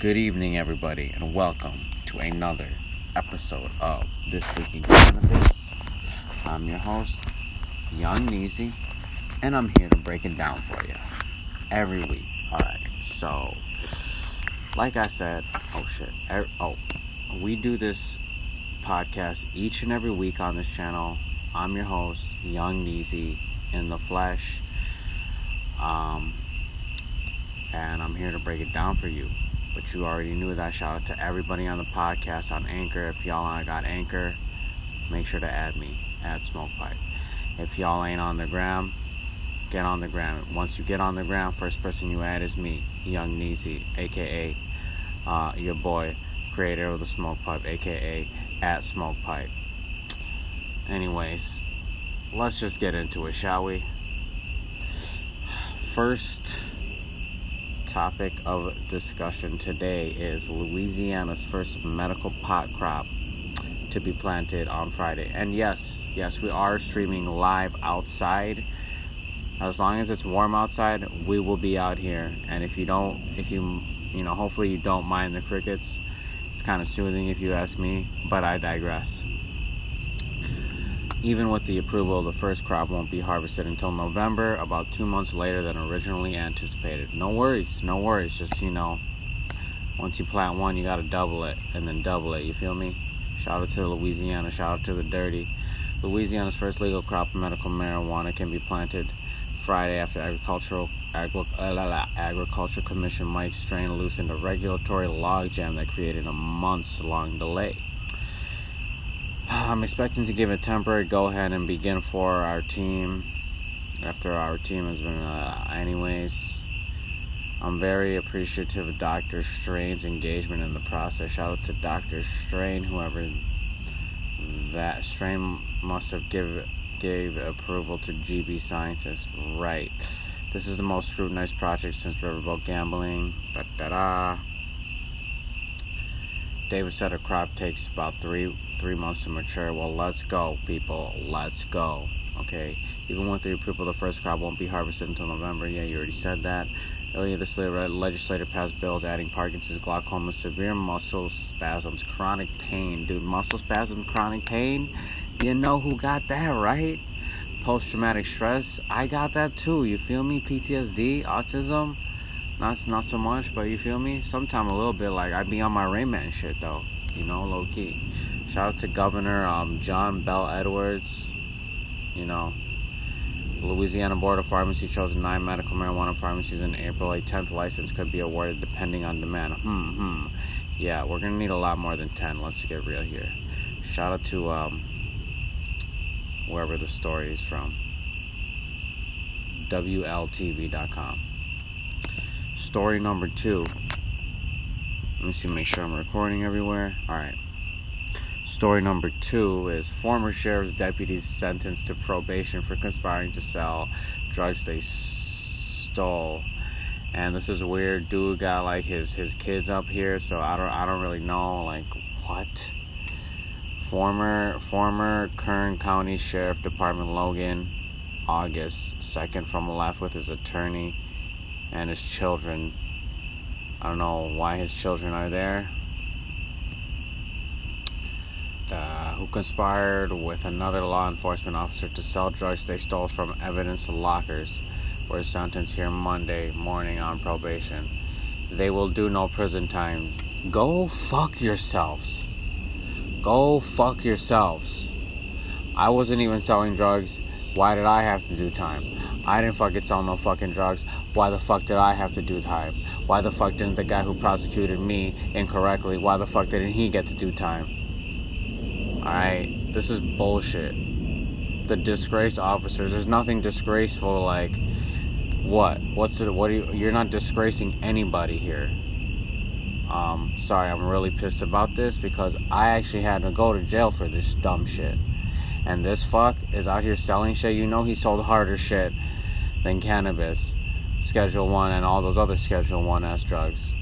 Good evening, everybody, and welcome to another episode of This Week in Cannabis. I'm your host, Young Neezy, and I'm here to break it down for you every week. Alright, so, like I said, oh shit, er, oh, we do this podcast each and every week on this channel. I'm your host, Young Neezy, in the flesh. Um, and I'm here to break it down for you. But you already knew that. Shout out to everybody on the podcast on Anchor. If y'all ain't got Anchor, make sure to add me, at Smoke Pipe. If y'all ain't on the gram, get on the gram. Once you get on the gram, first person you add is me, Young Neezy, aka uh, your boy, creator of the Smoke Pipe, aka at Smoke Pipe. Anyways, let's just get into it, shall we? First topic of discussion today is Louisiana's first medical pot crop to be planted on Friday. And yes, yes, we are streaming live outside. As long as it's warm outside, we will be out here. And if you don't, if you, you know, hopefully you don't mind the crickets. It's kind of soothing if you ask me, but I digress even with the approval, the first crop won't be harvested until November, about two months later than originally anticipated. No worries, no worries. Just, you know, once you plant one, you got to double it and then double it. You feel me? Shout out to Louisiana, shout out to the dirty. Louisiana's first legal crop of medical marijuana can be planted Friday after agricultural Agri- uh, agriculture commission Mike Strain loosened a regulatory logjam that created a months-long delay. I'm expecting to give a temporary go ahead and begin for our team after our team has been, uh, anyways. I'm very appreciative of Dr. Strain's engagement in the process. Shout out to Dr. Strain, whoever that Strain must have give, gave approval to GB scientists. Right. This is the most scrutinized project since Riverboat Gambling. Da-da-da. David said a crop takes about three three months to mature. Well, let's go, people. Let's go. Okay. Even with the approval, the first crop won't be harvested until November. Yeah, you already said that. Earlier this year, legislator passed bills adding Parkinson's, glaucoma, severe muscle spasms, chronic pain. Dude, muscle spasms, chronic pain. You know who got that, right? Post traumatic stress. I got that too. You feel me? PTSD, autism. Not not so much, but you feel me? Sometime a little bit. Like I'd be on my Rain Man shit though. You know, low key. Shout out to Governor um, John Bel Edwards. You know, Louisiana Board of Pharmacy chose nine medical marijuana pharmacies in April. A tenth license could be awarded depending on demand. Hmm, hmm. Yeah, we're gonna need a lot more than ten. Let's get real here. Shout out to um, wherever the story is from. WLTV.com. Story number two. Let me see, make sure I'm recording everywhere. All right. Story number two is former sheriff's deputies sentenced to probation for conspiring to sell drugs they stole. And this is weird. Dude got like his his kids up here, so I don't I don't really know like what. Former former Kern County Sheriff Department Logan, August second from left with his attorney and his children. I don't know why his children are there. Uh, who conspired with another law enforcement officer to sell drugs they stole from evidence lockers, were sentenced here Monday morning on probation. They will do no prison time. Go fuck yourselves. Go fuck yourselves. I wasn't even selling drugs. Why did I have to do time? I didn't fucking sell no fucking drugs. Why the fuck did I have to do time? Why the fuck didn't the guy who prosecuted me incorrectly, why the fuck didn't he get to do time? Alright, this is bullshit. The disgraced officers, there's nothing disgraceful like what? What's it? What are you? You're not disgracing anybody here. Um, sorry, I'm really pissed about this because I actually had to go to jail for this dumb shit. And this fuck is out here selling shit. You know he sold harder shit than cannabis, Schedule 1, and all those other Schedule 1 S drugs.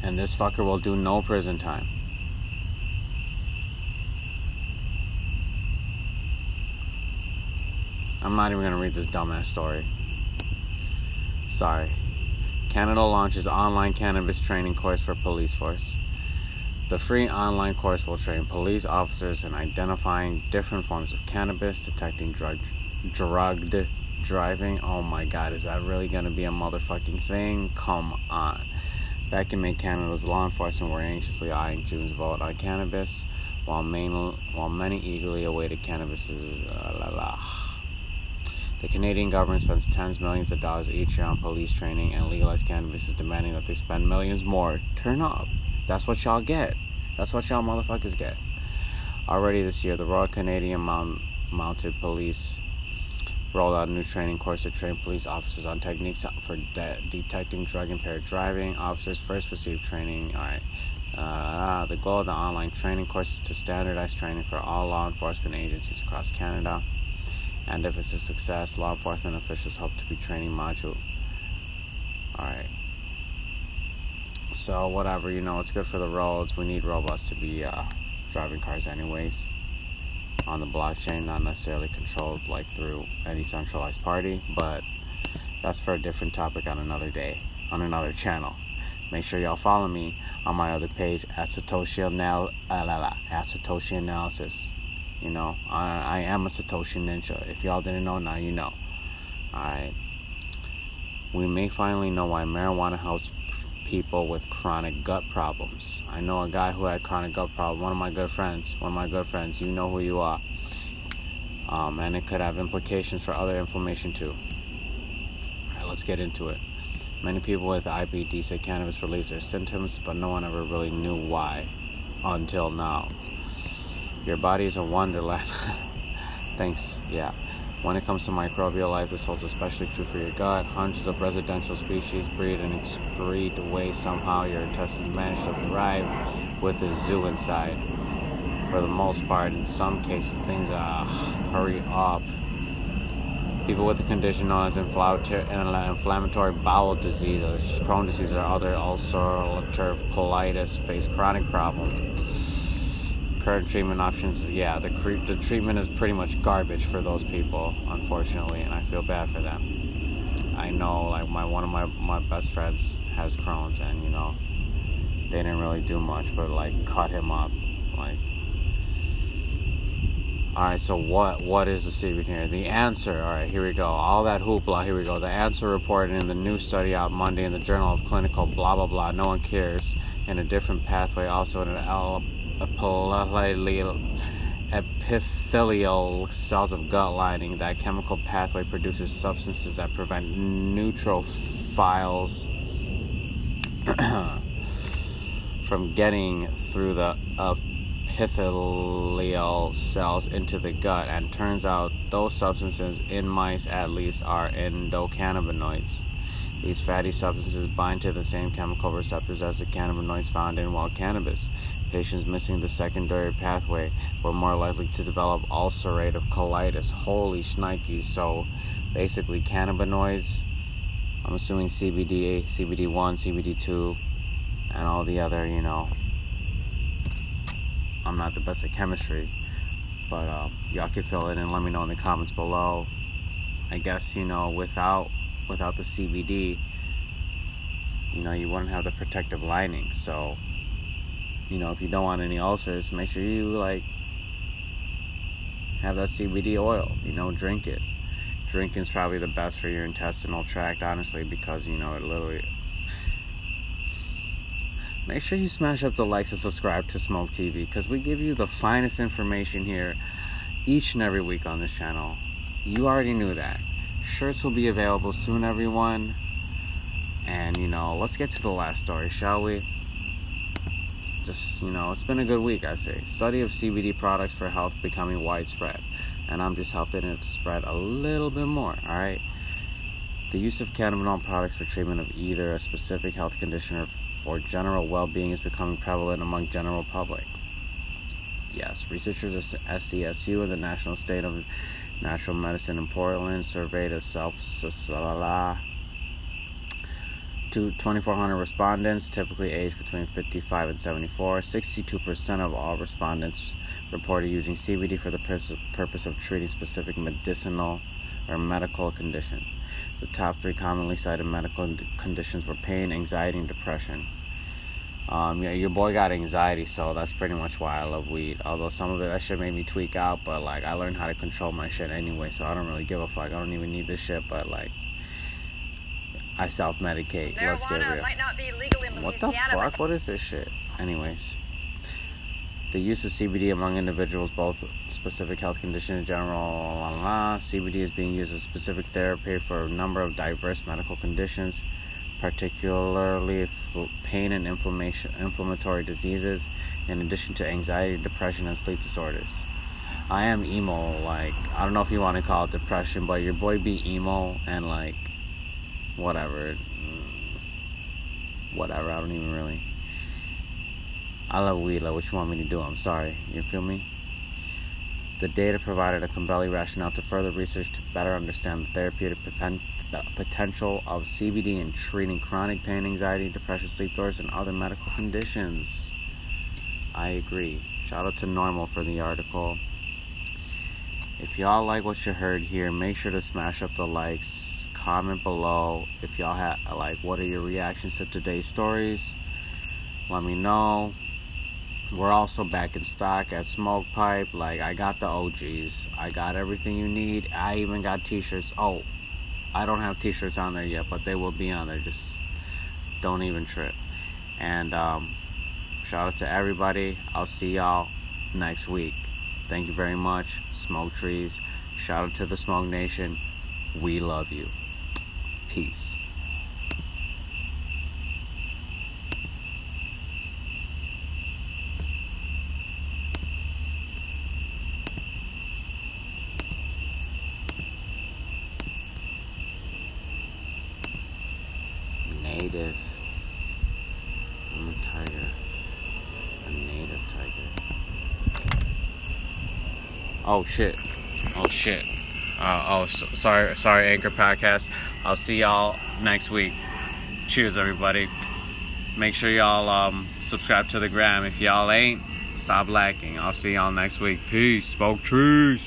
And this fucker will do no prison time. I'm not even gonna read this dumbass story. Sorry. Canada launches online cannabis training course for police force. The free online course will train police officers in identifying different forms of cannabis, detecting drug, drugged driving. Oh my god, is that really to be a motherfucking thing? Come on. Back in May, Canada's law enforcement were anxiously eyeing June's vote on cannabis, while, main, while many eagerly awaited cannabis's uh, la la. The Canadian government spends tens of millions of dollars each year on police training, and legalized cannabis is demanding that they spend millions more. Turn up. That's what y'all get. That's what y'all motherfuckers get. Already this year, the Royal Canadian Mount, Mounted Police rolled out a new training course to train police officers on techniques for de- detecting drug impaired driving. Officers first receive training. All right. Uh, the goal of the online training course is to standardize training for all law enforcement agencies across Canada. And if it's a success, law enforcement officials hope to be training module. All right. So whatever, you know, it's good for the roads. We need robots to be uh, driving cars anyways on the blockchain, not necessarily controlled like through any centralized party, but that's for a different topic on another day, on another channel. Make sure y'all follow me on my other page at Satoshi Anal- uh, at Satoshi Analysis. You know, I, I am a Satoshi Ninja. If y'all didn't know, now you know. Alright. We may finally know why marijuana helps people with chronic gut problems. I know a guy who had chronic gut problem. One of my good friends. One of my good friends. You know who you are. Um, and it could have implications for other inflammation too. Alright, let's get into it. Many people with IBD say cannabis relieves their symptoms, but no one ever really knew why until now. Your body is a wonderland. Thanks, yeah. When it comes to microbial life, this holds especially true for your gut. Hundreds of residential species breed and excrete waste. Somehow your intestines manage to thrive with a zoo inside. For the most part, in some cases, things uh, hurry up. People with a condition known as inflammatory bowel disease, or Crohn's disease, or other ulcerative colitis face chronic problems current treatment options, is yeah, the cre- the treatment is pretty much garbage for those people, unfortunately, and I feel bad for them. I know, like my one of my my best friends has Crohn's, and you know, they didn't really do much, but like cut him up, like. All right, so what what is the secret here? The answer. All right, here we go. All that hoopla. Here we go. The answer reported in the new study out Monday in the Journal of Clinical blah blah blah. No one cares. In a different pathway, also in an epithelial cells of gut lining. That chemical pathway produces substances that prevent neutrophils from getting through the epithelial cells into the gut. And turns out those substances, in mice at least, are endocannabinoids. These fatty substances bind to the same chemical receptors as the cannabinoids found in wild cannabis. Patients missing the secondary pathway were more likely to develop ulcerative colitis. Holy shnikes. So basically, cannabinoids, I'm assuming CBD, CBD1, CBD2, and all the other, you know. I'm not the best at chemistry, but uh, y'all can fill it in. Let me know in the comments below. I guess, you know, without without the CBD, you know, you wouldn't have the protective lining. So, you know, if you don't want any ulcers, make sure you like have that CBD oil. You know, drink it. Drinking is probably the best for your intestinal tract, honestly, because you know it literally. Make sure you smash up the likes and subscribe to Smoke TV because we give you the finest information here each and every week on this channel. You already knew that. Shirts will be available soon, everyone. And, you know, let's get to the last story, shall we? Just, you know, it's been a good week, I say. Study of CBD products for health becoming widespread. And I'm just helping it spread a little bit more, alright? The use of cannabidiol products for treatment of either a specific health condition or for general well being is becoming prevalent among general public. Yes, researchers at SDSU and the National State of Natural Medicine in Portland surveyed a self to 2,400 respondents, typically aged between 55 and 74. 62% of all respondents reported using CBD for the purpose of treating specific medicinal or medical condition. The top three commonly cited medical conditions were pain, anxiety, and depression. Um, yeah, your boy got anxiety, so that's pretty much why I love weed. Although some of it, that shit made me tweak out, but like I learned how to control my shit anyway, so I don't really give a fuck. I don't even need this shit, but like I self medicate. Let's get real. what the fuck? What is this shit? Anyways, the use of CBD among individuals, both specific health conditions in general, la, la, la. CBD is being used as specific therapy for a number of diverse medical conditions particularly pain and inflammation, inflammatory diseases, in addition to anxiety, depression, and sleep disorders. I am emo, like, I don't know if you want to call it depression, but your boy be emo and, like, whatever. Whatever, I don't even really. I love weed, like, what you want me to do? I'm sorry. You feel me? The data provided a compelling rationale to further research to better understand the therapeutic the potential of CBD in treating chronic pain, anxiety, depression, sleep disorders, and other medical conditions. I agree. Shout out to NORML for the article. If y'all like what you heard here, make sure to smash up the likes. Comment below if y'all have like what are your reactions to today's stories. Let me know. We're also back in stock at Smoke Pipe. Like I got the OGs. I got everything you need. I even got t-shirts. Oh, I don't have t-shirts on there yet, but they will be on there. Just don't even trip. And um, shout out to everybody. I'll see y'all next week. Thank you very much. Smoke trees. Shout out to the Smoke Nation. We love you. Peace. native. I'm a tiger. A native tiger. Oh shit. Oh shit. Uh, oh, so, sorry, sorry, Anchor Podcast. I'll see y'all next week. Cheers, everybody. Make sure y'all um, subscribe to the gram. If y'all ain't, stop lacking. I'll see y'all next week. Peace. Smoke trees.